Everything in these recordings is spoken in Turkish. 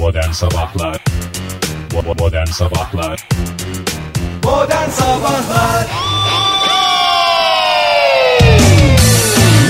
Modern Sabahlar. Modern Sabahlar. Modern Sabahlar.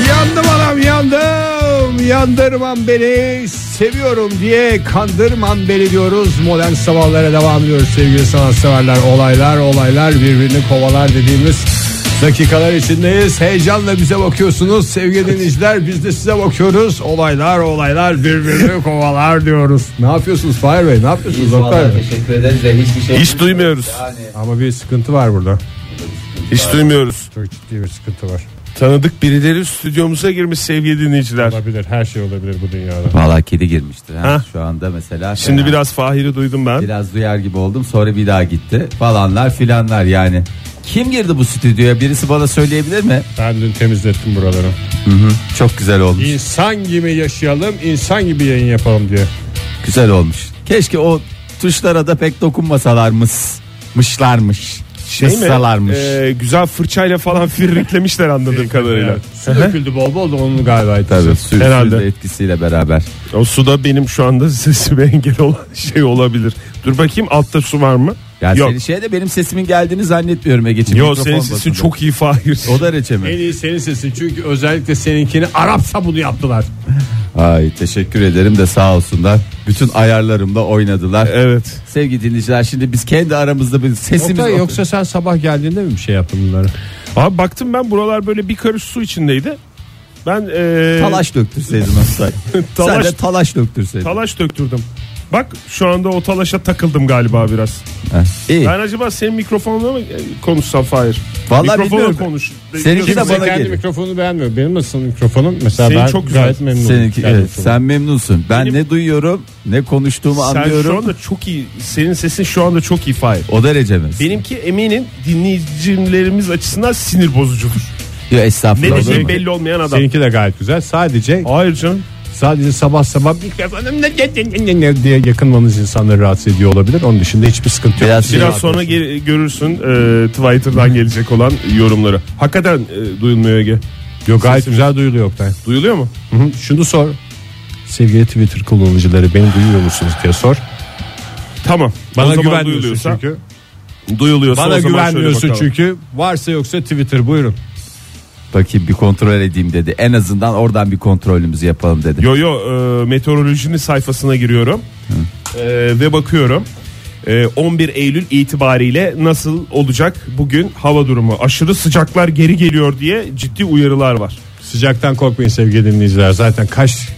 Yandım anam yandım. Yandırmam beni. Seviyorum diye kandırmam beni diyoruz. Modern sabahlara devam ediyoruz sevgili sanatseverler. Olaylar olaylar birbirini kovalar dediğimiz dakikalar içindeyiz. Heyecanla bize bakıyorsunuz. Sevgili dinleyiciler Biz de size bakıyoruz. Olaylar olaylar birbirini kovalar diyoruz. Ne yapıyorsunuz Fahir Bey? Ne yapıyorsunuz Oktay vallahi Bey? teşekkür ederiz de hiçbir şey Hiç duymuyoruz. Ama bir sıkıntı var burada. Hiç duymuyoruz. Çok ciddi bir sıkıntı var Tanıdık birileri stüdyomuza girmiş sevgili dinleyiciler. Olabilir her şey olabilir bu dünyada Valla kedi girmiştir ha. Ha? Şu anda mesela Şimdi fena. biraz Fahir'i duydum ben. biraz duyar gibi oldum sonra bir daha gitti falanlar filanlar yani. Kim girdi bu stüdyoya birisi bana söyleyebilir mi? Ben dün temizlettim buraları Hı hı, çok güzel olmuş. İnsan gibi yaşayalım, insan gibi yayın yapalım diye. Güzel olmuş. Keşke o tuşlara da pek dokunmasalarmış. Mışlarmış. Şey mi? Mıssalarmış. Ee, güzel fırçayla falan firriklemişler anladığım kadarıyla. Su döküldü bol bol da onun galiba etkisi. Tabii sür, herhalde. de etkisiyle beraber. O suda benim şu anda sesime engel olan şey olabilir. Dur bakayım altta su var mı? Yani Yok. senin şeyde benim sesimin geldiğini zannetmiyorum Ege'ciğim. Yo Mikrofon senin sesin basında. çok iyi Fahir. O derece mi? En iyi senin sesin çünkü özellikle seninkini Arap sabunu yaptılar. Ay teşekkür ederim de sağ olsunlar. Bütün ayarlarımda oynadılar. Evet. Sevgili dinleyiciler şimdi biz kendi aramızda bir sesimiz Oktay, yoksa sen sabah geldiğinde mi bir şey yaptın bunları? Abi baktım ben buralar böyle bir karış su içindeydi. Ben ee, talaş döktürseydin Oktay. Sen Talaş- de talaş döktürseydin. talaş döktürdüm. Bak şu anda o talaşa takıldım galiba biraz. Heh, İyi. Ben acaba senin mikrofonla mı e, konuşsam Fahir? Vallahi Mikrofonla bilmiyorum. konuş. Seninki de bana kendi geliyor. mikrofonu beğenmiyor. Benim nasıl mikrofonum? Mesela Senin ben çok güzel. gayet memnunum. Seninki evet, mikrofonum. sen memnunsun. Ben Benim- ne duyuyorum, ne konuştuğumu Sen anlıyorum. şu anda çok iyi. Senin sesin şu anda çok iyi Fahir. O derece mi? Benimki eminim dinleyicilerimiz açısından sinir bozucudur. Yo, Ne estağfurullah. olur mu? belli olmayan adam. Seninki de gayet güzel. Sadece Hayır canım. Sadece sabah sabah mikrofonum diye yakınmanız insanları rahatsız ediyor olabilir. Onun dışında hiçbir sıkıntı yok. Biraz şey Biraz sonra ge- görürsün e, Twitter'dan gelecek olan yorumları. Hakikaten e, duyulmuyor Ege. Yok gayet güzel duyuluyor Oktay. Duyuluyor mu? Hı hı. Şunu sor. Sevgili Twitter kullanıcıları beni duyuyor musunuz diye sor. Tamam. Bana güvenmiyorsun duyuluyorsa, çünkü. Duyuluyorsa Bana güvenmiyorsun çünkü. Varsa yoksa Twitter buyurun. Bakayım bir kontrol edeyim dedi. En azından oradan bir kontrolümüzü yapalım dedi. Yo yo e, meteorolojinin sayfasına giriyorum E, ve bakıyorum. E, 11 Eylül itibariyle nasıl olacak bugün hava durumu? Aşırı sıcaklar geri geliyor diye ciddi uyarılar var. Sıcaktan korkmayın sevgili dinleyiciler. Zaten kaç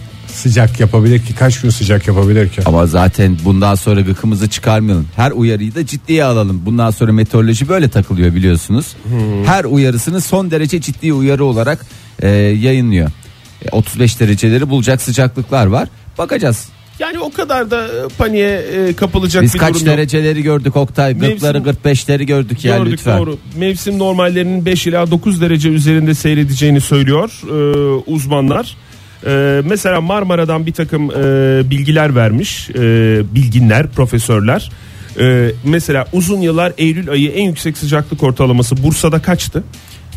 sıcak yapabilir ki? Kaç gün sıcak yapabilir ki? Ama zaten bundan sonra gıkımızı çıkarmayalım. Her uyarıyı da ciddiye alalım. Bundan sonra meteoroloji böyle takılıyor biliyorsunuz. Her uyarısını son derece ciddi uyarı olarak e, yayınlıyor. E, 35 dereceleri bulacak sıcaklıklar var. Bakacağız. Yani o kadar da e, paniğe e, kapılacak Biz bir kaç durum yok. dereceleri gördük Oktay? Mevsim- Gırkları 45'leri gördük ya Gördük lütfen. doğru. Mevsim normallerinin 5 ila 9 derece üzerinde seyredeceğini söylüyor e, uzmanlar. E, mesela Marmara'dan bir takım e, bilgiler vermiş e, bilginler, profesörler. E, mesela uzun yıllar Eylül ayı en yüksek sıcaklık ortalaması Bursa'da kaçtı?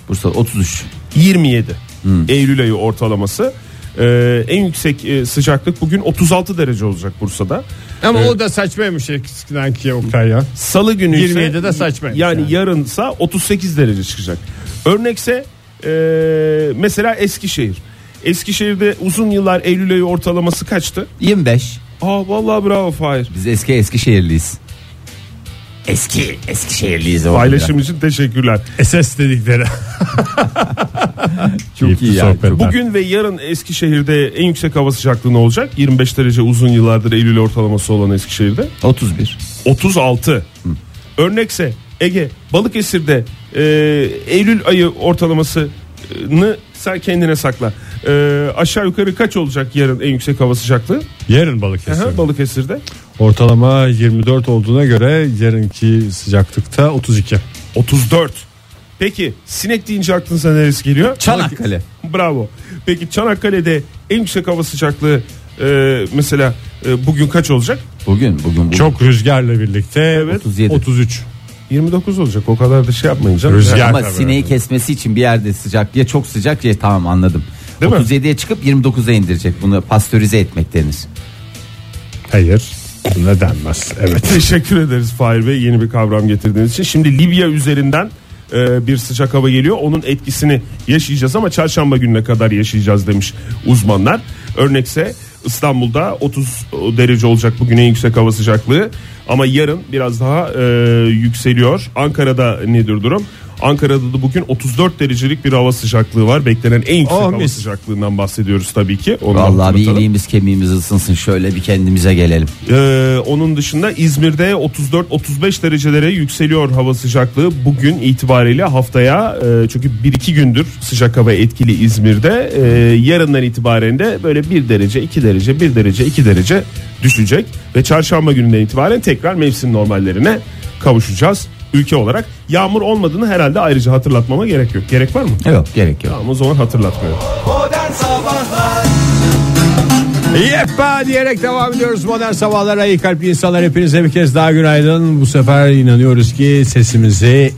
Bursa 33. 27 Eylül ayı ortalaması. E, en yüksek e, sıcaklık bugün 36 derece olacak Bursa'da. Ama o da saçmaymış eskiden ki Oktay ya. Salı günü ise 27'de de saçmaymış Yani, yani. yarınsa 38 derece çıkacak. Örnekse e, mesela Eskişehir. Eskişehir'de uzun yıllar Eylül ayı ortalaması kaçtı? 25. Aa vallahi bravo Fahir. Biz eski Eskişehirliyiz. Eski Eskişehirliyiz. Paylaşım için teşekkürler. SS dedikleri. Çok iyi sohbet. Bugün ve yarın Eskişehir'de en yüksek hava sıcaklığı ne olacak? 25 derece uzun yıllardır Eylül ortalaması olan Eskişehir'de. 31. 36. Örnekse Ege Balıkesir'de e, Eylül ayı ortalamasını sen kendine sakla. E, aşağı yukarı kaç olacak yarın en yüksek hava sıcaklığı? Yarın Balıkesir. Aha, Balıkesir'de. Ortalama 24 olduğuna göre yarınki sıcaklıkta 32. 34. Peki sinek deyince aklınıza neresi geliyor? Çanakkale. Bravo. Peki Çanakkale'de en yüksek hava sıcaklığı e, mesela e, bugün kaç olacak? Bugün bugün bugün. Çok rüzgarla birlikte Evet. 37. 33. 29 olacak o kadar da şey yapmayın canım. Rüzgar. Ama tabii. sineği kesmesi için bir yerde sıcak ya çok sıcak ya tamam anladım. Değil mi? 37'ye çıkıp 29'a indirecek. Bunu pastörize etmek denir. Hayır. Ne denmez. Evet. Teşekkür ederiz Fahir Bey yeni bir kavram getirdiğiniz için. Şimdi Libya üzerinden e, bir sıcak hava geliyor. Onun etkisini yaşayacağız ama çarşamba gününe kadar yaşayacağız demiş uzmanlar. Örnekse İstanbul'da 30 derece olacak bugün en yüksek hava sıcaklığı. Ama yarın biraz daha e, yükseliyor. Ankara'da nedir durum? Ankara'da da bugün 34 derecelik bir hava sıcaklığı var. Beklenen en yüksek Oh, hava mis. sıcaklığından bahsediyoruz tabii ki. Onu Vallahi bir iliğimiz kemiğimiz ısınsın şöyle bir kendimize gelelim. Ee, onun dışında İzmir'de 34-35 derecelere yükseliyor hava sıcaklığı bugün itibariyle haftaya e, çünkü 1-2 gündür sıcak hava etkili İzmir'de e, yarından itibaren de böyle 1 derece 2 derece 1 derece 2 derece düşecek ve çarşamba gününden itibaren tekrar mevsim normallerine kavuşacağız ülke olarak. Yağmur olmadığını herhalde ayrıca hatırlatmama gerek yok. Gerek var mı? Yok gerek yok. Tamam o zaman hatırlatmıyorum. Yeppa diyerek devam ediyoruz modern sabahlara iyi kalpli insanlar hepinize bir kez daha günaydın bu sefer inanıyoruz ki sesimizi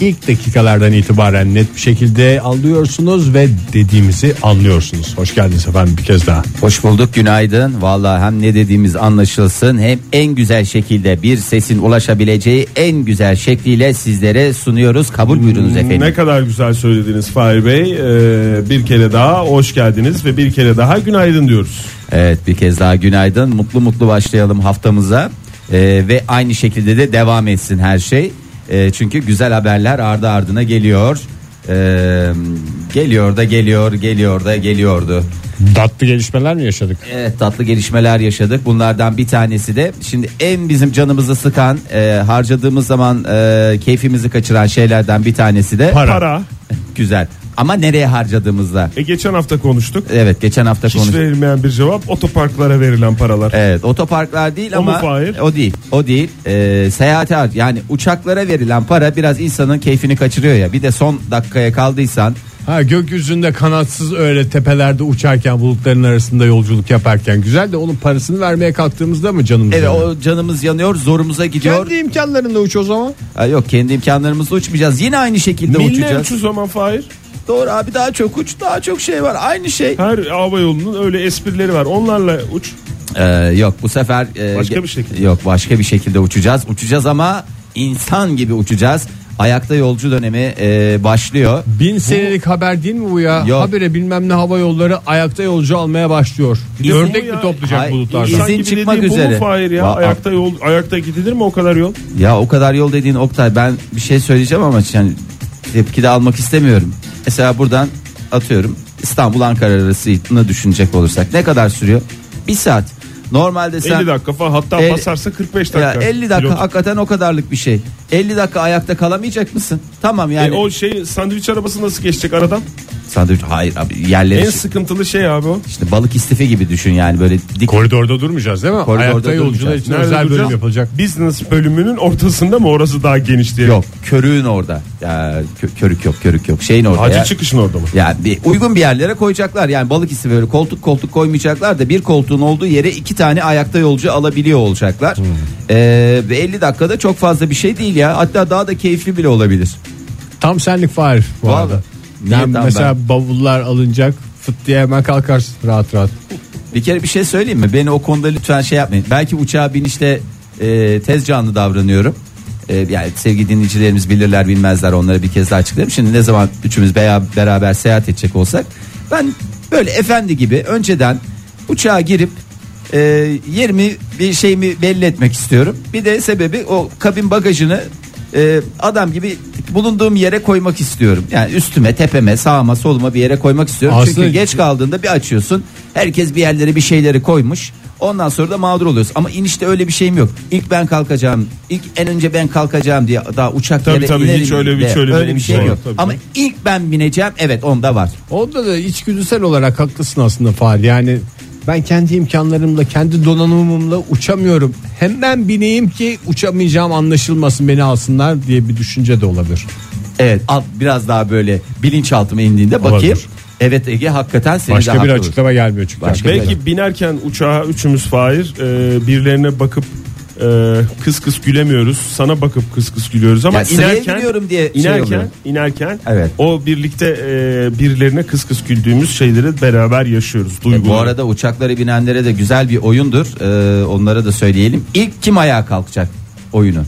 ilk dakikalardan itibaren net bir şekilde alıyorsunuz ve dediğimizi anlıyorsunuz hoş geldiniz efendim bir kez daha Hoş bulduk günaydın. Vallahi hem ne dediğimiz anlaşılsın hem en güzel şekilde bir sesin ulaşabileceği en güzel şekliyle sizlere sunuyoruz. Kabul buyurunuz efendim. Ne kadar güzel söylediniz Fahir Bey. Ee, bir kere daha hoş geldiniz ve bir kere daha günaydın diyoruz. Evet bir kez daha günaydın. Mutlu mutlu başlayalım haftamıza. Ee, ve aynı şekilde de devam etsin her şey. Ee, çünkü güzel haberler ardı ardına geliyor. Ee, geliyor da geliyor, geliyor da geliyordu. tatlı gelişmeler mi yaşadık Evet tatlı gelişmeler yaşadık. Bunlardan bir tanesi de şimdi en bizim canımızı sıkan, e, harcadığımız zaman e, keyfimizi kaçıran şeylerden bir tanesi de Para. güzel. Ama nereye harcadığımızda. E geçen hafta konuştuk. Evet geçen hafta Hiç konuştuk. verilmeyen bir cevap otoparklara verilen paralar. Evet otoparklar değil O mu ama Fahir? o değil. O değil. Ee, seyahate har- yani uçaklara verilen para biraz insanın keyfini kaçırıyor ya. Bir de son dakikaya kaldıysan Ha gökyüzünde kanatsız öyle tepelerde uçarken bulutların arasında yolculuk yaparken güzel de onun parasını vermeye kalktığımızda mı canımız evet yanıyor? o canımız yanıyor, zorumuza gidiyor. Kendi imkanlarında uç o zaman. Ha, yok kendi imkanlarımızla uçmayacağız. Yine aynı şekilde Milli uçacağız. uç o zaman Fahir. Doğru abi daha çok uç, daha çok şey var. Aynı şey. Her hava yolunun öyle esprileri var. Onlarla uç. Ee, yok bu sefer e, Başka bir şekilde. Yok başka bir şekilde uçacağız. Uçacağız ama insan gibi uçacağız. Ayakta yolcu dönemi e, başlıyor. Bin senelik haber değil mi bu ya? Yok. Habire bilmem ne hava yolları ayakta yolcu almaya başlıyor. Bu Ördek mi toplayacak Hayır, bulutlardan? İnsan İzin gibi çıkmak bu üzere. mu Fahir ya? Va- ayakta yol ayakta gidilir mi o kadar yol? Ya o kadar yol dediğin Oktay ben bir şey söyleyeceğim ama yani tepki de almak istemiyorum. Mesela buradan atıyorum İstanbul Ankara arasını düşünecek olursak ne kadar sürüyor? Bir saat. Normalde sen 50 dakika falan hatta El- basarsa 45 ya dakika. 50 dakika Pilot. hakikaten o kadarlık bir şey. 50 dakika ayakta kalamayacak mısın? Tamam yani. E o şey sandviç arabası nasıl geçecek aradan? Sandviç hayır abi yerleri En sıkıntılı şey abi o. işte balık istifi gibi düşün yani böyle dik Koridorda durmayacağız değil mi? Koridorda Ayakta yolcular için Nerede özel bölüm yapılacak. Business bölümünün ortasında mı orası daha geniş diye. yok körüğün orada. Ya kö- körük yok körük yok. Şeyin orada Hacı ya. çıkışın orada mı? Yani bir uygun bir yerlere koyacaklar. Yani balık istifi böyle koltuk koltuk koymayacaklar da bir koltuğun olduğu yere iki tane ayakta yolcu alabiliyor olacaklar. Hmm. Ee, ve 50 dakikada çok fazla bir şey değil ya. Hatta daha da keyifli bile olabilir. Tam senlik Fahir bu Vallahi. arada. Niye Yani tam mesela bavullar alınacak fıt diye hemen kalkarsın rahat rahat. Bir kere bir şey söyleyeyim mi? Beni o konuda lütfen şey yapmayın. Belki uçağa binişte e, tez canlı davranıyorum. E, yani sevgili dinleyicilerimiz bilirler bilmezler onlara bir kez daha açıklayayım. Şimdi ne zaman üçümüz beya- beraber seyahat edecek olsak ben böyle efendi gibi önceden uçağa girip e, yerimi bir şeyimi belli etmek istiyorum. Bir de sebebi o kabin bagajını e, adam gibi bulunduğum yere koymak istiyorum. Yani üstüme, tepeme, sağıma, soluma bir yere koymak istiyorum. Aslında- Çünkü geç kaldığında bir açıyorsun. Herkes bir yerlere bir şeyleri koymuş. Ondan sonra da mağdur oluyorsun. Ama inişte öyle bir şeyim yok. İlk ben kalkacağım. ilk en önce ben kalkacağım diye daha uçak Tabii yere tabii, inerim hiç öyle bir- de öyle öyle bir şey yok. tabii Ama ilk ben bineceğim. Evet onda var. Onda da içgüdüsel olarak haklısın aslında Fahir. Yani ben kendi imkanlarımla, kendi donanımımla uçamıyorum. Hemen bineyim ki uçamayacağım anlaşılmasın beni alsınlar diye bir düşünce de olabilir. Evet alt, biraz daha böyle bilinçaltıma indiğinde bakayım. Olabilir. Evet Ege hakikaten seni de Başka bir haklı. açıklama gelmiyor çünkü. Başka- Belki binerken uçağa üçümüz Fahir e, birilerine bakıp e, kıs kıs gülemiyoruz. Sana bakıp kıs kıs gülüyoruz ama Ya sıraya inerken giriyorum diye şey inerken oluyor. inerken Evet. o birlikte e, birilerine kıs kıs güldüğümüz şeyleri beraber yaşıyoruz. E, Duyguları. bu arada uçaklara binenlere de güzel bir oyundur. Ee, onlara da söyleyelim. İlk kim ayağa kalkacak oyunu?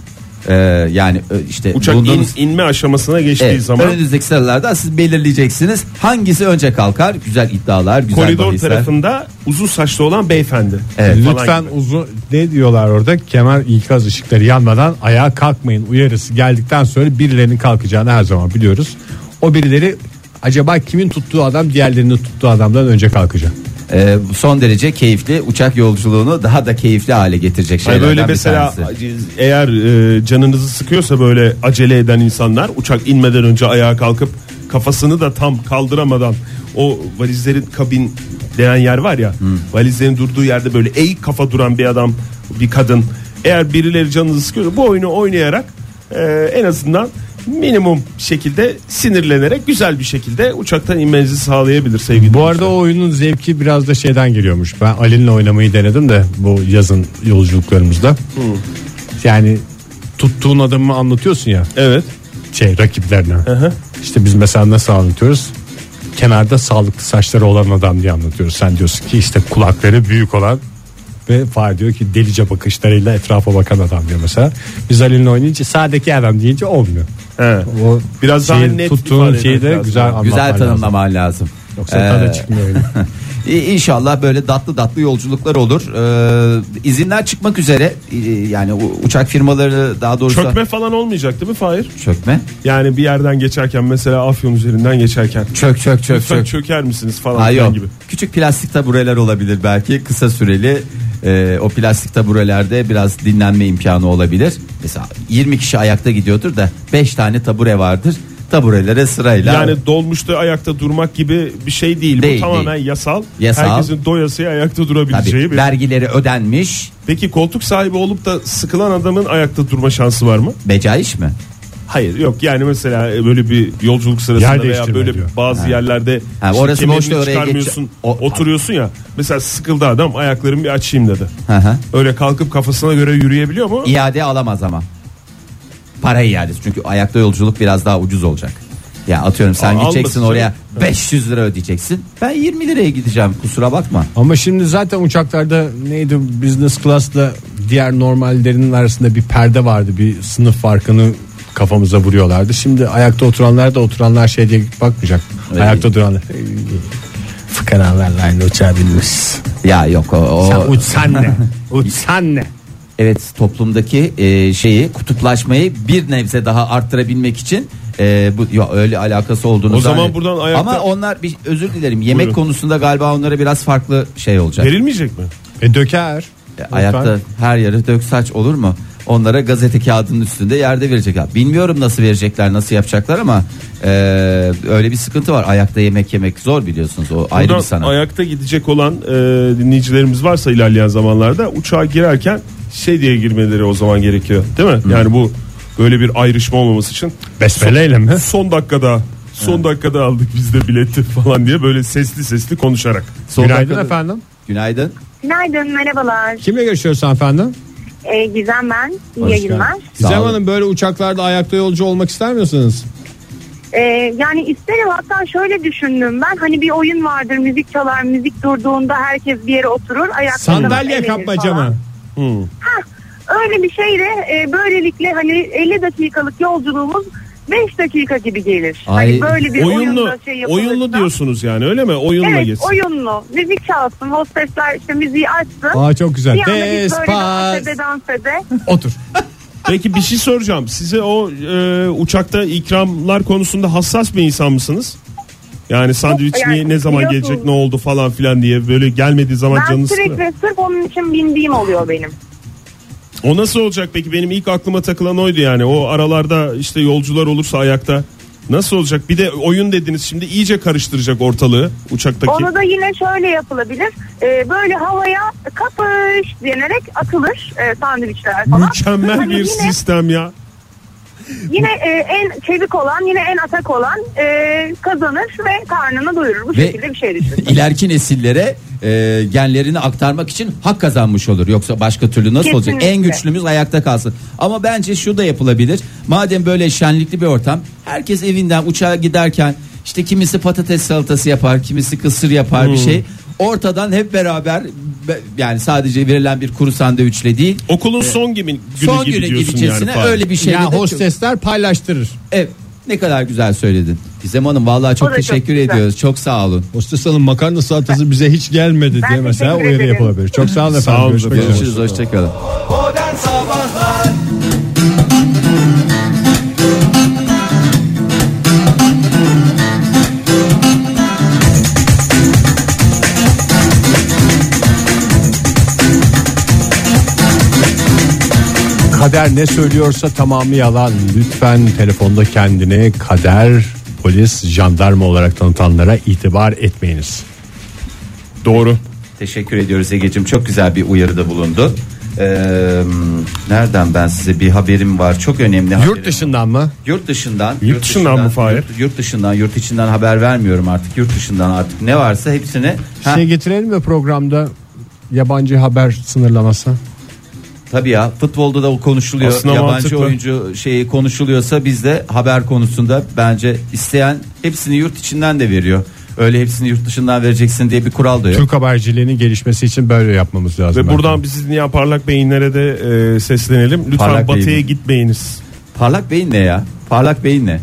Ee, yani e, işte uçak bulunduğunuz- in- inme aşamasına geçtiği Evet, zaman önünüzdeki sıralarda siz belirleyeceksiniz. Hangisi önce kalkar? Güzel iddialar, güzel koridor bahisler. tarafında uzun saçlı olan beyefendi. Evet. Lütfen gibi. uzun ne diyorlar orada kemer ikaz ışıkları yanmadan ayağa kalkmayın uyarısı geldikten sonra birilerinin kalkacağını her zaman biliyoruz. O birileri acaba kimin tuttuğu adam diğerlerinin tuttuğu adamdan önce kalkacak. Ee, son derece keyifli uçak yolculuğunu daha da keyifli hale getirecek şeylerden böyle bir mesela tanesi. eğer e, canınızı sıkıyorsa böyle acele eden insanlar uçak inmeden önce ayağa kalkıp kafasını da tam kaldıramadan o valizlerin kabin denen yer var ya valizlerin durduğu yerde böyle eğik kafa duran bir adam bir kadın eğer birileri canınızı sıkıyorsa bu oyunu oynayarak e, en azından minimum şekilde sinirlenerek güzel bir şekilde uçaktan inmenizi sağlayabilir sevgili Bu arada o oyunun zevki biraz da şeyden geliyormuş. Ben Ali'ninle oynamayı denedim de bu yazın yolculuklarımızda. Yani tuttuğun adamı anlatıyorsun ya evet şey rakiplerine. hı. İşte biz mesela nasıl anlatıyoruz? Kenarda sağlıklı saçları olan adam diye anlatıyoruz. Sen diyorsun ki işte kulakları büyük olan ve Fahir diyor ki delice bakışlarıyla etrafa bakan adam diyor mesela. Biz Ali'ninle oynayınca sağdaki adam deyince olmuyor. He. O Biraz daha net tuttuğun şeyi de lazım. güzel anlatman Güzel lazım. tanımlaman lazım. Yoksa Ee, tadı çıkmıyor İnşallah böyle tatlı tatlı yolculuklar olur. Ee, izinler çıkmak üzere. Ee, Yani uçak firmaları daha doğrusu Çökme falan olmayacak değil mi Fahir? çökme. Yani bir yerden geçerken mesela Afyon üzerinden geçerken Çök çök çök lütfen çök. çöker misiniz falan Ha, filan yok. gibi. Küçük plastik tabureler olabilir belki kısa süreli. Ee, o plastik taburelerde biraz dinlenme imkanı olabilir. Mesela 20 kişi ayakta gidiyordur da 5 tane tabure vardır. Taburelere sırayla. Yani dolmuşta ayakta durmak gibi bir şey değil. Değil, Bu tamamen değil. yasal. Yasal. Herkesin doyasıya ayakta durabileceği Tabii, bir. vergileri ödenmiş. Peki koltuk sahibi olup da sıkılan adamın ayakta durma şansı var mı? Becaiş mi? Hayır yok yani mesela böyle bir yolculuk sırasında Yer veya değiştirme böyle diyor. bazı yerlerde Ha, işte orası kemerini boşta, oraya çıkarmıyorsun geç- O- oturuyorsun ya mesela sıkıldı adam ayaklarımı bir açayım dedi. Hı hı. Öyle kalkıp kafasına göre yürüyebiliyor mu? İade alamaz ama. Para iadesi çünkü ayakta yolculuk biraz daha ucuz olacak. Ya atıyorum sen Aa, gideceksin almasın oraya canım. 500 lira ödeyeceksin. Ben 20 liraya gideceğim kusura bakma. Ama şimdi zaten uçaklarda neydi business class'la diğer normallerinin arasında bir perde vardı. Bir sınıf farkını kafamıza vuruyorlardı. Şimdi ayakta oturanlar da oturanlar şey diye bakmayacak. Öyle ayakta duranlar. Fıkaralarla aynı uçağa binmiş. Ya yok o, o- Sen uçsan ne? Uçsan ne? evet toplumdaki e, şeyi kutuplaşmayı bir nebze daha arttırabilmek için e, bu yok öyle alakası olduğunu O zaman zannet- buradan ayakta- Ama onlar bir özür dilerim yemek Buyurun. konusunda galiba onlara biraz farklı şey olacak. Verilmeyecek mi? E döker. E, Ayakta her yere dök saç olur mu? Onlara gazete kağıdının üstünde yerde verecek. Ya Bilmiyorum nasıl verecekler, nasıl yapacaklar ama e, öyle bir sıkıntı var. Ayakta yemek yemek zor biliyorsunuz. O ayrı bir sanat. ayakta gidecek olan e, dinleyicilerimiz varsa ilerleyen zamanlarda uçağa girerken şey diye girmeleri o zaman gerekiyor. Değil mi? Yani bu böyle bir ayrışma olmaması için Besmeleyle mi? son dakikada son dakikada aldık biz de bileti falan diye böyle sesli sesli konuşarak. Son Günaydın dakikada- efendim. Günaydın. Günaydın merhabalar. Kimle görüşüyoruz efendim? Ee, Gizem ben. İyi Hoş yayınlar. geldin. Sağ Gizem olun. Hanım böyle uçaklarda ayakta yolcu olmak ister misiniz? Ee, yani isterim hatta şöyle düşündüm ben hani bir oyun vardır müzik çalar müzik durduğunda herkes bir yere oturur ayakta Sandalye eğlenir kapmaca falan. mı? Hmm. Öyle bir şeyle e, böylelikle hani 50 dakikalık yolculuğumuz 5 dakika gibi gelir. Ay, hani böyle bir Oyunlu şey yapılırsa. oyunlu diyorsunuz yani öyle mi? Oyunla Evet geçsin. oyunlu. Müzik çalsın hostesler işte müziği açsın. Aa çok güzel. bir anda biz böyle dans ede dans ede. Otur. Peki bir şey soracağım. Size o e, uçakta ikramlar konusunda hassas bir insan mısınız? Yani sandviç yani niye ne zaman gelecek ne oldu falan filan diye böyle gelmediği zaman Ben canınız sıkılır. sürekli sırf onun için bindiğim oluyor benim. O nasıl olacak peki? Benim ilk aklıma takılan oydu yani. O aralarda işte yolcular olursa ayakta nasıl olacak? Bir de oyun dediniz şimdi iyice karıştıracak ortalığı uçaktaki. Onu da yine şöyle yapılabilir. Ee, böyle havaya kapış denerek atılır e, sandviçler falan. Mükemmel Hani bir yine, sistem ya. Yine e, en çevik olan yine en atak olan e, kazanır ve karnını doyurur. Bu Ve- şekilde bir şey düşünün. İleriki nesillere e, genlerini aktarmak için hak kazanmış olur. Yoksa başka türlü nasıl olacak? Kesinlikle. En güçlümüz ayakta kalsın. Ama bence şu da yapılabilir. Madem böyle şenlikli bir ortam, herkes evinden uçağa giderken işte kimisi patates salatası yapar, kimisi kısır yapar Hmm. bir şey. Ortadan hep beraber be- yani sadece verilen bir kuru sandviçle değil, Okulun son gibi günü son gibi günü diyorsun yani. Öyle bir şey. ya hostesler paylaştırır. Evet, ne kadar güzel söyledin. Gizem Hanım vallahi O çok da çok teşekkür güzel. ediyoruz. Çok sağ olun. Hostes hanım makarna salatası bize hiç gelmedi Ben diye mesela teşekkür uyarı ederim. yapılabilir. Çok sağ olun efendim. Sağ olun Görüşmek üzere. Görüşürüz hoşçakalın. Modern Sabahlar Kader ne söylüyorsa tamamı yalan. Lütfen telefonda kendini kader, polis, jandarma olarak tanıtanlara itibar etmeyiniz. Doğru. Teşekkür ediyoruz Ege'cim. Çok güzel bir uyarıda bulundu. Ee, nereden ben size bir haberim var. Çok önemli. haberim. Yurt dışından mı? Yurt dışından. Yurt dışından mı Fahir? Yurt, yurt dışından, yurt içinden haber vermiyorum artık. Yurt dışından artık ne varsa hepsini. Ha, Şey getirelim mi programda yabancı haber sınırlaması? Tabii ya futbolda da o konuşuluyor. Aslında Yabancı mantıklı. oyuncu şeyi konuşuluyorsa biz de haber konusunda bence isteyen hepsini yurt içinden de veriyor. Öyle hepsini yurt dışından vereceksin diye bir kural da yok. Türk haberciliğinin gelişmesi için böyle yapmamız lazım. Ve buradan bizi dinleyen parlak beyinlere de e, seslenelim. Lütfen Parlak batıya beyin. gitmeyiniz. Parlak beyin ne ya? Parlak beyin ne?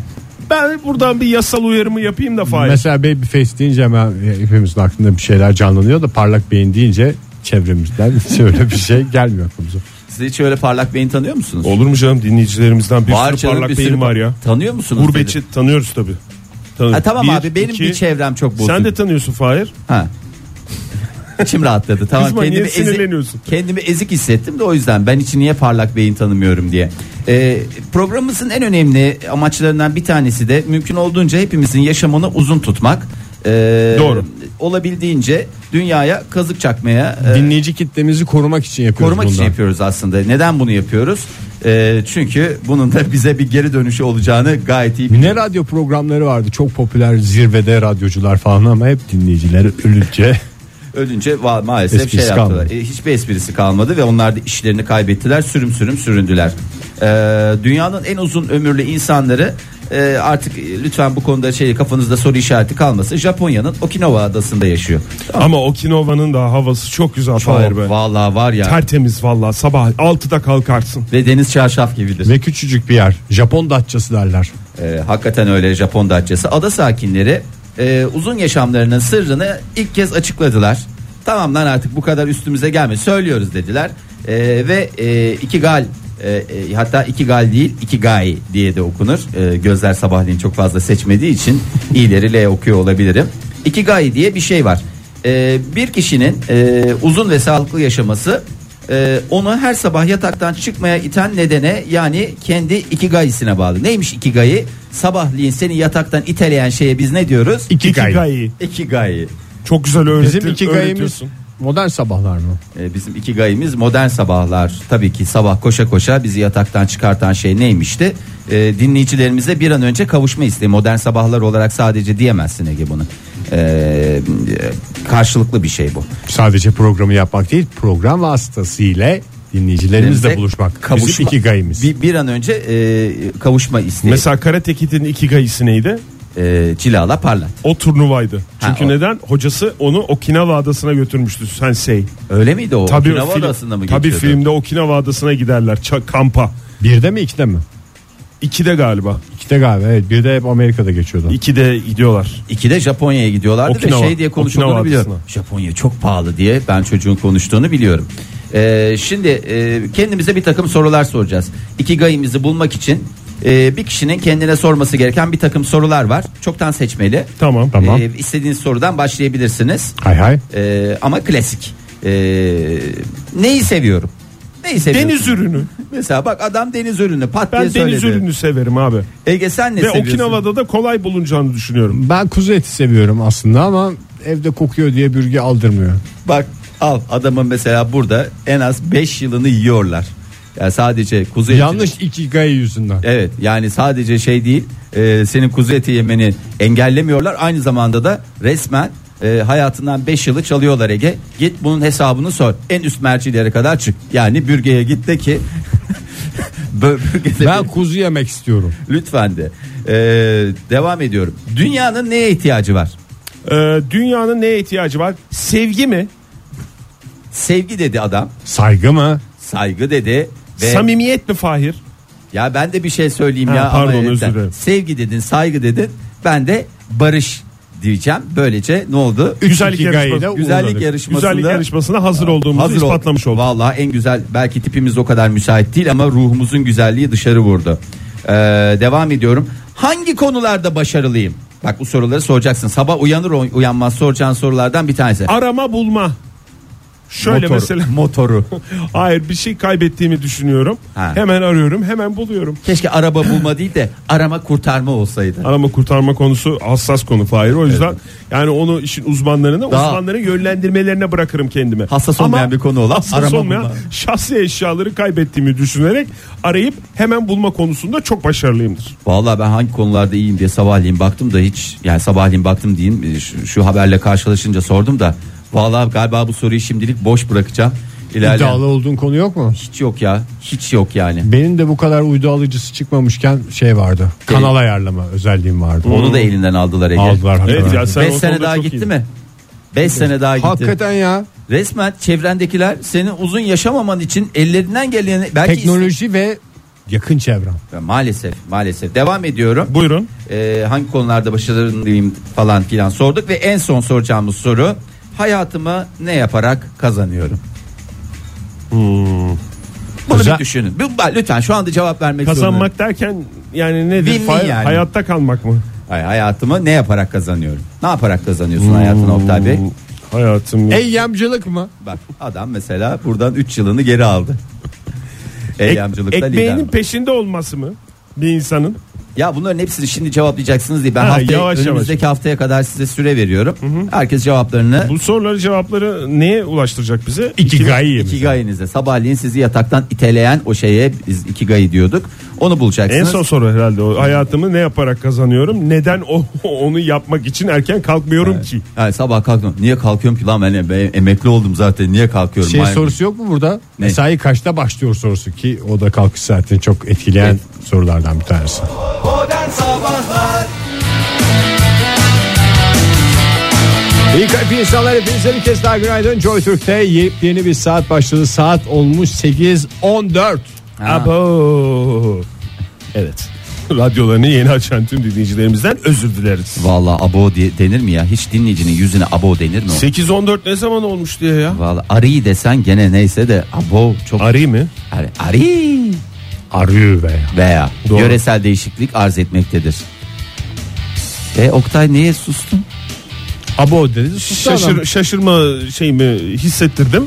Ben buradan bir yasal uyarımı yapayım da Fahir. Mesela Babyface deyince hemen hepimizin aklında bir şeyler canlanıyor da parlak beyin deyince çevremizden şöyle bir şey gelmiyor aklımıza. Siz hiç öyle parlak beyin tanıyor musunuz? Olur mu canım dinleyicilerimizden bir sürü canım, parlak bir beyin sürü- var ya. Tanıyor musunuz? Gurbetçi dedi? tanıyoruz tabi. Ha, tamam abi benim bir çevrem çok bozuk. Sen de tanıyorsun Fahir. Ha. İçim rahatladı. Tamam Kızma, niye sinirleniyorsun? kendimi ezik hissettim de o yüzden ben için niye parlak beyin tanımıyorum diye. Ee, programımızın en önemli amaçlarından bir tanesi de mümkün olduğunca hepimizin yaşamını uzun tutmak. Ee, Doğru. Olabildiğince dünyaya kazık çakmaya e, Dinleyici kitlemizi korumak için yapıyoruz korumak için bundan. yapıyoruz aslında. Neden bunu yapıyoruz? Ee, çünkü bunun da bize bir geri dönüşü olacağını gayet iyi biliyoruz. Ne radyo programları vardı çok popüler zirvede radyocular falan ama hep dinleyicileri ölünce Ölünce maalesef Esprisi şey yaptılar. kalmadı. E, hiçbir esprisi kalmadı ve onlar da işlerini kaybettiler. Sürüm sürüm süründüler. Ee, dünyanın en uzun ömürlü insanları e, artık e, lütfen bu konuda şey kafanızda soru işareti kalmasın. Japonya'nın Okinawa adasında yaşıyor. Ama Okinawa'nın da havası çok güzel Fahir be. Vallahi var ya. Tertemiz valla sabah 6'da kalkarsın. ve deniz çarşaf gibidir. ve küçücük bir yer Japon Datçası derler. Ee, hakikaten öyle Japon Datçası. Ada sakinleri e, uzun yaşamlarının sırrını ilk kez açıkladılar. Tamam lan artık bu kadar üstümüze gelme söylüyoruz dediler. E, ve e, iki gal e, e, hatta iki gal değil iki gay diye de okunur. E, gözler sabahleyin çok fazla seçmediği için iyileri L okuyor olabilirim. İki gay diye bir şey var. E, bir kişinin e, uzun ve sağlıklı yaşaması ee, onu her sabah yataktan çıkmaya iten nedene yani kendi ikigayisine bağlı. Neymiş ikigayi? Sabahleyin seni yataktan iteleyen şeye biz ne diyoruz? Ikigai. Ikigai. Ikigayi. Çok güzel öğretir, Bizim iki öğretiyorsun. Modern sabahlar mı? Ee, bizim ikigayimiz modern sabahlar. Tabii ki sabah koşa koşa bizi yataktan çıkartan şey neymişti? Ee, dinleyicilerimize bir an önce kavuşma isteği. Modern sabahlar olarak sadece diyemezsin Ege bunu. Ee, karşılıklı bir şey bu. Sadece programı yapmak değil program vasıtasıyla dinleyicilerimizle buluşmak. kavuşma- Bizim iki gayemiz. Bir, bir an önce e, kavuşma isteği. Mesela Karate Kid'in Ikigai'si neydi? E, cilala parlat. O turnuvaydı. Ha, Çünkü o. neden? Hocası onu Okinawa adasına götürmüştü Sensei. Öyle miydi o? Tabii Okinawa film- adasında mı Tabii geçiyordu? filmde Okinawa adasına giderler. Ça- kampa. Birde mi ikide mi? İkide galiba. İkide galiba evet bir de hep Amerika'da geçiyordu. İkide gidiyorlar. İkide Japonya'ya gidiyorlardı Okinawa, ve şey diye konuşulduğunu Okinawa biliyorum. adasına. Japonya çok pahalı diye ben çocuğun konuştuğunu biliyorum. Ee, şimdi e, kendimize bir takım sorular soracağız. İkigayimizi bulmak için e, bir kişinin kendine sorması gereken bir takım sorular var. Çoktan seçmeli. Tamam. Tamam. Ee, istediğiniz sorudan başlayabilirsiniz. Hay hay. Ee, ama klasik. Ee, neyi seviyorum? Neyi seviyorsun? Deniz ürünü. Mesela bak adam deniz ürünü pat Ben diye deniz söyledi. ürünü severim abi. Ege sen ne Ve seviyorsun? Okinawa'da da kolay bulunacağını düşünüyorum. Ben kuzu eti seviyorum aslında ama evde kokuyor diye bürge aldırmıyor. Bak al adamın mesela burada en az 5 yılını yiyorlar. Yani sadece kuzu eti. Yanlış iki gay yüzünden. Evet yani sadece şey değil e, senin kuzu eti yemeni engellemiyorlar. Aynı zamanda da resmen e, hayatından 5 yılı çalıyorlar Ege. Git bunun hesabını sor. En üst mercilere kadar çık. Yani bürgeye git de ki Ben kuzu yemek istiyorum. lütfen de. E, devam ediyorum. Dünyanın neye ihtiyacı var? Ee, dünyanın neye ihtiyacı var? Sevgi mi? Sevgi dedi adam. Saygı mı? Saygı dedi. Ve Samimiyet mi Fahir? ya ben de bir şey söyleyeyim Ha, ya. pardon, özür dilerim. Sevgi dedin, saygı dedin. Ben de barış diyeceğim. Böylece ne oldu? Güzellik yarışması. Güzellik uğurladık. yarışmasında Güzellik yarışmasına hazır olduğumuzu Hazır ol. ispatlamış olduk. Vallahi en güzel belki tipimiz o kadar müsait değil ama ruhumuzun güzelliği dışarı vurdu. Ee, devam ediyorum. Hangi konularda başarılıyım? Bak bu soruları soracaksın. Sabah uyanır uyanmaz soracağın sorulardan bir tanesi. Arama bulma. Şöyle Motor- mesela. motoru. Hayır bir şey kaybettiğimi düşünüyorum. Ha. Hemen arıyorum hemen buluyorum. Keşke araba bulma değil de arama kurtarma olsaydı. Arama kurtarma konusu hassas konu Fahir. O yüzden yani onu işin uzmanlarına Daha- uzmanların yönlendirmelerine bırakırım kendime. Hassas olmayan Ama bir konu olan hassas arama olmayan bulma. şahsi eşyaları kaybettiğimi düşünerek arayıp hemen bulma konusunda çok başarılıyımdır. Vallahi ben hangi konularda iyiyim diye sabahleyin baktım da hiç yani sabahleyin baktım diyeyim şu, şu haberle karşılaşınca sordum da vallahi galiba bu soruyu şimdilik boş bırakacağım. İlerleyen İddialı olduğun konu yok mu? hiç yok ya. Hiç yok yani. Benim de bu kadar uydu alıcısı çıkmamışken şey vardı. Kanal ayarlama özelliğim vardı. Onu da elinden aldılar Ege. Aldılar. Evet ya sen 5 o sene daha gitti iyiydin. mi? 5 sene daha gitti. Hakikaten ya. Resmen çevrendekiler senin uzun yaşamaman için ellerinden geleni belki Teknoloji ve yakın çevrem. iste- maalesef maalesef devam ediyorum. Buyurun. Ee, hangi konularda başarılıyım falan filan sorduk ve en son soracağımız soru hayatımı ne yaparak kazanıyorum? Bunu Güzel. bir düşünün. Lütfen şu anda cevap vermek zorundayım. Kazanmak derken yani nedir? Win-win yani. Hayatta kalmak mı? Hayır, hayatımı ne yaparak kazanıyorum? Ne yaparak kazanıyorsun hayatını Oktay Bey? Hayatım. Eyyamcılık mı? Bak adam mesela buradan 3 yılını geri aldı. Ek- Eyyamcılıkta lider. ekmeğinin peşinde olması mı? Bir insanın. Ya bunların hepsini şimdi cevaplayacaksınız diye ben Ha, haftaya, yavaş önümüzdeki haftaya kadar size süre veriyorum. Herkes cevaplarını Bu soruları cevapları neye ulaştıracak bize? Ikigai mesela. Ikigai'nize sabahleyin sizi yataktan iteleyen o şeye biz Ikigai diyorduk. Onu En bulacaksınız. son soru herhalde o. Hayatımı ne yaparak kazanıyorum? Neden o onu yapmak için erken kalkmıyorum ki? Yani sabah kalktım. Niye kalkıyorum ki lan ben, ben emekli oldum zaten. Niye kalkıyorum? Şey Maymun. sorusu yok mu burada? Ne? Mesai kaçta başlıyor sorusu ki o da kalkış saatini çok etkileyen sorulardan bir tanesi. Modern Sabahlar İyi kalp insanlar hepinize bir kez daha günaydın. Joy Türk'te yepyeni bir saat başladı. Saat olmuş 8.14. Abo. Evet. Radyolarını yeni açan tüm dinleyicilerimizden özür dileriz. Vallahi abo diye denir mi ya? Hiç dinleyicinin yüzüne abo denir mi? o? 8-14 ne zaman olmuş diye ya? Vallahi arıyı desen gene neyse de abo çok Arı mı? Arı, arı Arıyor veya. veya Doğru. yöresel değişiklik arz etmektedir. E Oktay niye sustun? Abo dedi. Şaşır, şaşırma şeyimi hissettirdim.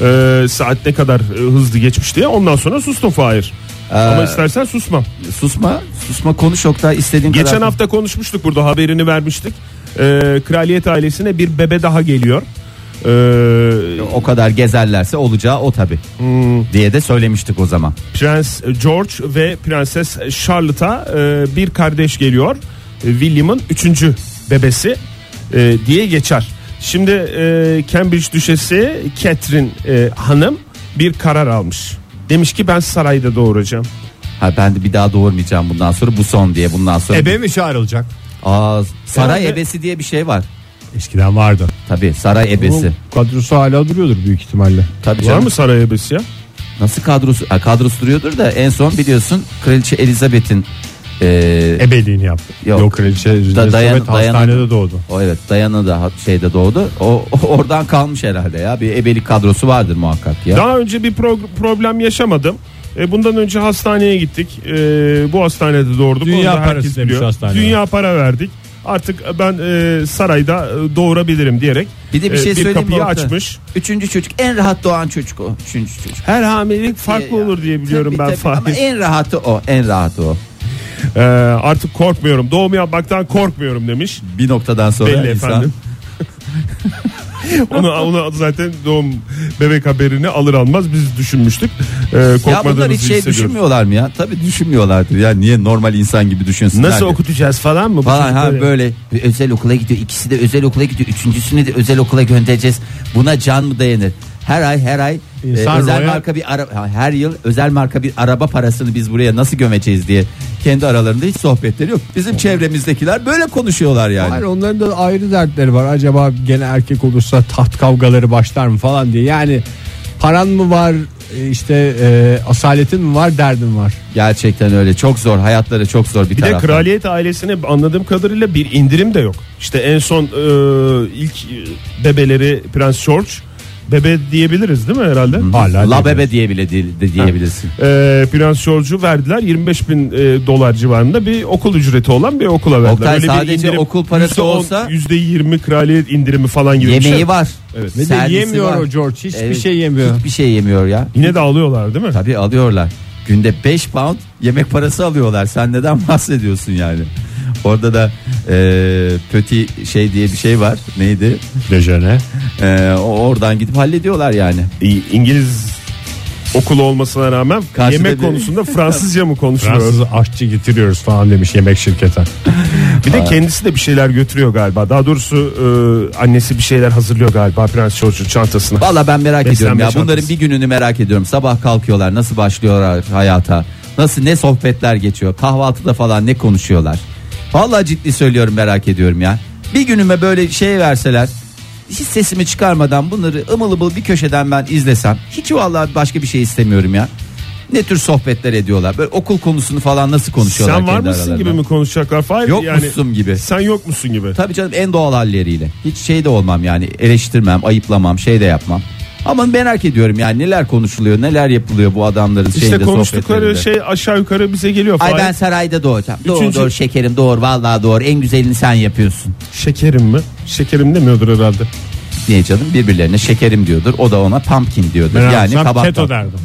Ee, saat ne kadar e, hızlı geçmiş diye. Ondan sonra sustum Fahir. Ama istersen susmam. Susma, susma konuş Oktay istediğin Geçen kadar. hafta konuşmuştuk burada haberini vermiştik. Ee, kraliyet ailesine bir bebe daha geliyor. Ee, o kadar gezerlerse olacağı o tabi diye de söylemiştik o zaman. Prens George ve Prenses Charlotte'a e, bir kardeş geliyor. E, William'ın üçüncü bebesi e, diye geçer. Şimdi e, Cambridge Düşesi Catherine e, Hanım bir karar almış. Demiş ki ben sarayda doğuracağım. Ha ben de bir daha doğurmayacağım bundan sonra bu son diye bundan sonra. Ebe mi çağrılacak? Aa, saray Herhalde- ebesi diye bir şey var. Eskiden vardı. Tabi saray ebesi. Bu kadrosu hala duruyordur büyük ihtimalle. Tabii Var canım. mı saray ebesi ya? Nasıl kadrosu ha, kadrosu duruyordur da en son biliyorsun Kraliçe Elizabeth'in e, Ebeliğini yaptı. Yok. Yok. kraliçe Da- dayan- hastanede doğdu. o evet Diana da şeyde doğdu. O, o oradan kalmış herhalde ya. Bir ebelik kadrosu vardır muhakkak ya. Daha önce bir pro- problem yaşamadım. E, bundan önce hastaneye gittik. E, bu hastanede doğurduk. Dünya Onu parası demiş hastaneye. Dünya para verdik. Artık ben e, sarayda e, doğurabilirim diyerek Bir de bir e, şey bir söyleyeyim kapıyı Oktay? açmış. Üçüncü çocuk en rahat doğan çocuk o. Üçüncü çocuk. Her hamilelik farklı Ya, olur diye biliyorum tabii, ben tabii. Ama en rahatı o. En rahatı o. E, artık korkmuyorum. Doğum yapmaktan korkmuyorum demiş. Bir noktadan sonra Belli insan efendim. onu, onu zaten doğum bebek haberini alır almaz biz düşünmüştük. Ee, Ya bunlar korkmadığımızı hiç şey düşünmüyorlar mı ya? Tabii düşünmüyorlardır ya. Niye normal insan gibi düşünsünler? Nasıl ki? okutacağız falan mı? Falan ha böyle bir özel okula gidiyor. İkisi de özel okula gidiyor. Üçüncüsünü de özel okula göndereceğiz. Buna can mı dayanır? Her ay her ay e, İnsan özel royal- marka bir araba her yıl özel marka bir araba parasını biz buraya nasıl gömeceğiz diye kendi aralarında hiç sohbetleri yok. Bizim çevremizdekiler böyle konuşuyorlar yani. Hayır onların da ayrı dertleri var. Acaba gene erkek olursa taht kavgaları başlar mı falan diye. Yani paran mı var e, işte e, asaletin mi var derdin var. Gerçekten öyle. Çok zor. Hayatları çok zor bir, Bir de taraftan. kraliyet ailesine anladığım kadarıyla bir indirim de yok. İşte en son e, ilk e, bebeleri Prens George bebe diyebiliriz değil mi herhalde? Hala La bebe diye bile değil- de diyebilirsin. E, Prens George'u verdiler 25 bin e, dolar civarında bir okul ücreti olan bir okula verdiler. Oktay, Öyle bir sadece okul parası %10, olsa- %20 kraliyet indirimi falan gibi bir Yemeği şey. var. Evet. Ve de Servisi yemiyor var. o George hiçbir Evet, şey yemiyor. Hiçbir şey yemiyor ya. Yine de alıyorlar değil mi? Tabii alıyorlar. Günde 5 pound yemek parası alıyorlar. Sen neden bahsediyorsun yani? Orada da e, pöti şey diye bir şey var. Neydi? Dejene. E, oradan gidip hallediyorlar yani. İ- İngiliz okulu olmasına rağmen Karşıda yemek bir- konusunda Fransızca mı konuşuyor? Fransız aşçı getiriyoruz falan demiş yemek şirketi. Bir de kendisi de bir şeyler götürüyor galiba. Daha doğrusu e, annesi bir şeyler hazırlıyor galiba Prens George'un çantasına. Valla ben merak Beslenme ediyorum ya. çantası. Bunların bir gününü merak ediyorum. Sabah kalkıyorlar. Nasıl başlıyorlar hayata? Nasıl ne sohbetler geçiyor? Kahvaltıda falan ne konuşuyorlar? Vallahi ciddi söylüyorum merak ediyorum ya. Bir günüme böyle şey verseler hiç sesimi çıkarmadan bunları ımıl ımıl bir köşeden ben izlesem hiç vallahi başka bir şey istemiyorum ya. Ne tür sohbetler ediyorlar? Böyle okul konusunu falan nasıl konuşuyorlar Sen var kendi mısın aralarında? gibi mi konuşacaklar? Fahir? Yok musun gibi. Sen yok musun gibi. Tabii canım en doğal halleriyle. Hiç şey de olmam yani eleştirmem, ayıplamam, şey de yapmam. Ama merak ediyorum yani neler konuşuluyor, neler yapılıyor bu adamların İşte şeyde konuştukları şey aşağı yukarı bize geliyor. Ay Fahir. ben sarayda doğacağım. Doğru Üçüncü- doğru şekerim doğru vallahi doğru. En güzelini sen yapıyorsun. Şekerim mi? Şekerim demiyordur herhalde. Niye canım birbirlerine şekerim diyordur. O da ona pumpkin diyordur. Ben yani yani kabak. keto derdim.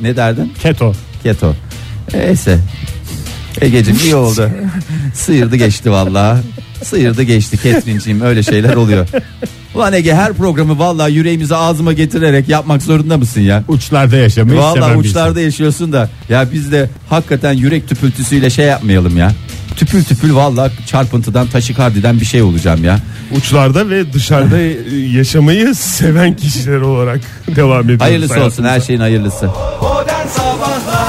Ne derdin? Keto. Keto. Neyse. Egeciğim iyi oldu. Sıyırdı geçti vallahi. Sıyırdı geçti Ketrinciğim öyle şeyler oluyor. Ulan Ege her programı vallahi yüreğimizi ağzıma getirerek yapmak zorunda mısın ya? Uçlarda yaşamayı Vallahi seven uçlarda yaşıyorsun da ya biz de hakikaten yürek tüpültüsüyle şey yapmayalım ya. Tüpül tüpül vallahi çarpıntıdan taşikardiden bir şey olacağım ya. Uçlarda ve dışarıda yaşamayı seven kişiler olarak devam ediyoruz. Hayırlısı olsun hayatımıza. her şeyin hayırlısı. Modern Sabahlar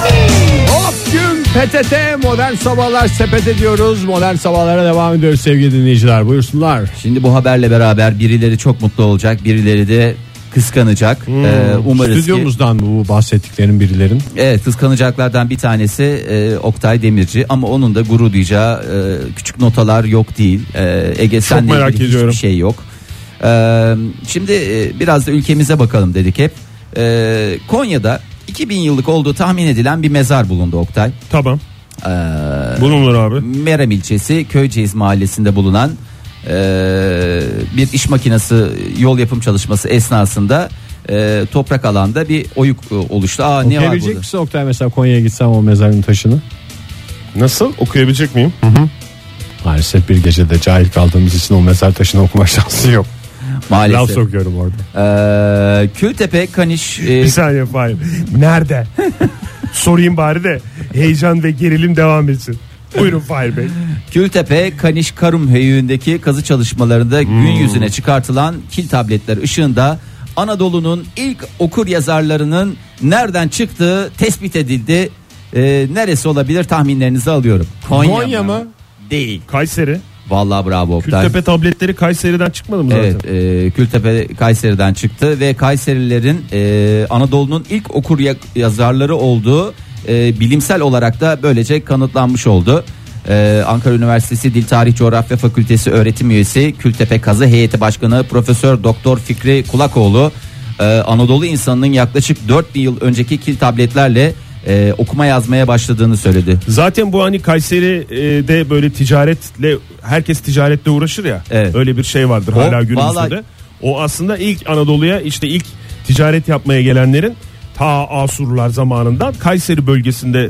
PTT Modern Sabahlar sepet ediyoruz. Modern Sabahlara devam ediyoruz sevgili dinleyiciler. Buyursunlar. Şimdi bu haberle beraber birileri çok mutlu olacak, birileri de kıskanacak. Ee, umarız ki Stüdyomuzdan bu bahsettiklerin birilerin. Evet kıskanacaklardan bir tanesi e, Oktay Demirci ama onun da gurur duyacağı e, küçük notalar yok değil. E, Ege senle merak ilgili ediyorum. hiçbir şey yok. E, şimdi e, biraz da ülkemize bakalım dedik hep. E, Konya'da 2000 yıllık olduğu tahmin edilen bir mezar bulundu Oktay. Tamam. E, Bulunur abi. Merem ilçesi Köyceğiz mahallesinde bulunan e, bir iş makinesi yol yapım çalışması esnasında e, toprak alanda bir oyuk e, oluştu. Aa ne var Okuyabilecek burada? misin Oktay mesela Konya'ya gitsem o mezarın taşını? Nasıl? Okuyabilecek miyim? Maalesef bir gecede cahil kaldığımız için o mezar taşını okuma şansı yok. Laf Maalesef. sokuyorum orada. Ee, Kültepe Kaniş e, Bir saniye Fahir. Nerede? Sorayım bari de heyecan ve gerilim devam etsin. Buyurun Fahir Bey. Kültepe Kaniş Karum höyüğündeki kazı çalışmalarında gün yüzüne çıkartılan kil tabletler ışığında Anadolu'nun ilk okur yazarlarının nereden çıktığı tespit edildi. Ee, neresi olabilir tahminlerinizi alıyorum. Konya, Konya mı? Değil. Kayseri. Vallahi bravo Oktay. Kültepe tabletleri Kayseri'den çıkmadı mı zaten? Evet, e, Kültepe Kayseri'den çıktı ve Kayserilerin e, Anadolu'nun ilk okur ya- yazarları olduğu e, bilimsel olarak da böylece kanıtlanmış oldu. E, Ankara Üniversitesi Dil Tarih Coğrafya Fakültesi öğretim üyesi Kültepe Kazı Heyeti Başkanı Profesör Doktor Fikri Kulakoğlu e, Anadolu insanının yaklaşık 4000 yıl önceki kil tabletlerle e, okuma yazmaya başladığını söyledi. Zaten bu hani Kayseri'de böyle ticaretle herkes ticaretle uğraşır ya. Evet. Öyle bir şey vardır O, hala günümüzde vallahi-. O aslında ilk Anadolu'ya işte ilk ticaret yapmaya gelenlerin ta Asurlular zamanından Kayseri bölgesinde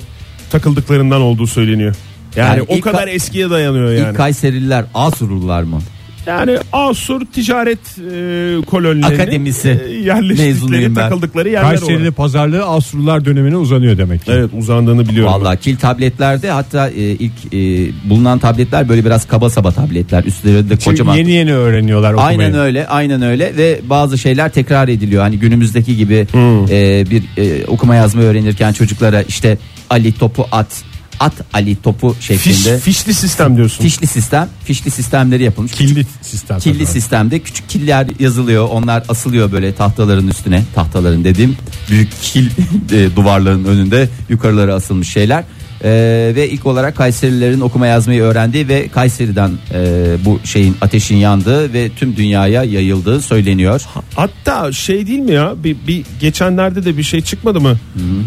takıldıklarından olduğu söyleniyor. Yani, Yani o kadar Ka- eskiye dayanıyor yani. İlk Kayserililer Asurlular mı? Yani Asur Ticaret e, kolonilerinin Akademisi e, yerleştikleri mezunuyum ben. takıldıkları yerler Kayseri'de olarak. pazarlığı Asurlular dönemine uzanıyor demek ki. Evet uzandığını biliyorum. Vallahi kil tabletlerde hatta e, ilk e, bulunan tabletler böyle biraz kaba saba tabletler üstlerinde Çünkü kocaman. yeni yeni öğreniyorlar okumayı. Aynen öyle, aynen öyle ve bazı şeyler tekrar ediliyor. Hani günümüzdeki gibi Hmm. e, bir e, okuma yazma öğrenirken çocuklara işte Ali topu at, at Ali topu Fiş, şeklinde fişli sistem diyorsun. fişli sistem, fişli sistemleri yapılmış. Killit sistem. Killi tabii. sistemde küçük killer yazılıyor. Onlar asılıyor böyle tahtaların üstüne. Tahtaların dediğim büyük kil e, duvarların önünde yukarılara asılmış şeyler. Ee, ve ilk olarak Kayserilerin okuma yazmayı öğrendiği ve Kayseri'den e, bu şeyin ateşin yandığı ve tüm dünyaya yayıldığı söyleniyor. Hatta şey değil mi ya bir, bir geçenlerde de bir şey çıkmadı mı?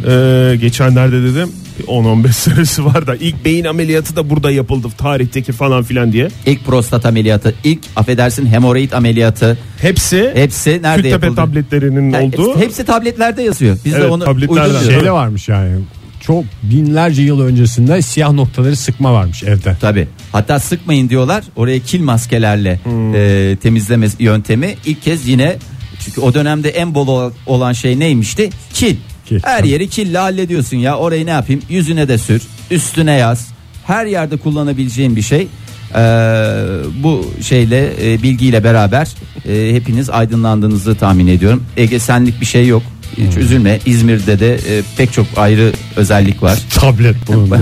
Ee, geçenlerde dedim bir 10-15 senesi var da ilk beyin ameliyatı da burada yapıldı tarihteki falan filan diye. İlk prostat ameliyatı, ilk affedersin hemoroid ameliyatı Hepsi hepsi nerede yapıldı? tabletlerinin Ha, olduğu. Hepsi, hepsi tabletlerde yazıyor. Biz de Evet, onu tabletlerden. Şey de varmış yani. Çok binlerce yıl öncesinde siyah noktaları sıkma varmış evde. Tabi. Hatta sıkmayın diyorlar. Oraya kil maskelerle Hmm. e, temizleme yöntemi ilk kez yine çünkü o dönemde en bol ol- olan şey neymişti? Kil. Kil, Her yeri kille hallediyorsun ya. Orayı ne yapayım? Yüzüne de sür, üstüne yaz. Her yerde kullanabileceğin bir şey. Ee, bu şeyle e, bilgiyle beraber e, hepiniz aydınlandığınızı tahmin ediyorum. Ege senlik bir şey yok. Hmm. Hiç üzülme. İzmir'de de e, pek çok ayrı özellik var. Tablet bulundu.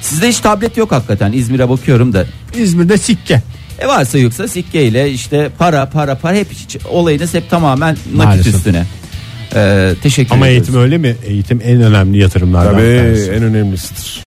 Sizde hiç tablet yok hakikaten. İzmir'e bakıyorum da. İzmir'de sikke. E varsa yoksa sikkeyle işte para para para hep hiç, olayınız hep tamamen nakit Maalesef. üstüne. Ee, teşekkür Ama ediyoruz. eğitim öyle mi? Eğitim en önemli yatırımlardan. Tabii bir tanesi. en önemlisidir.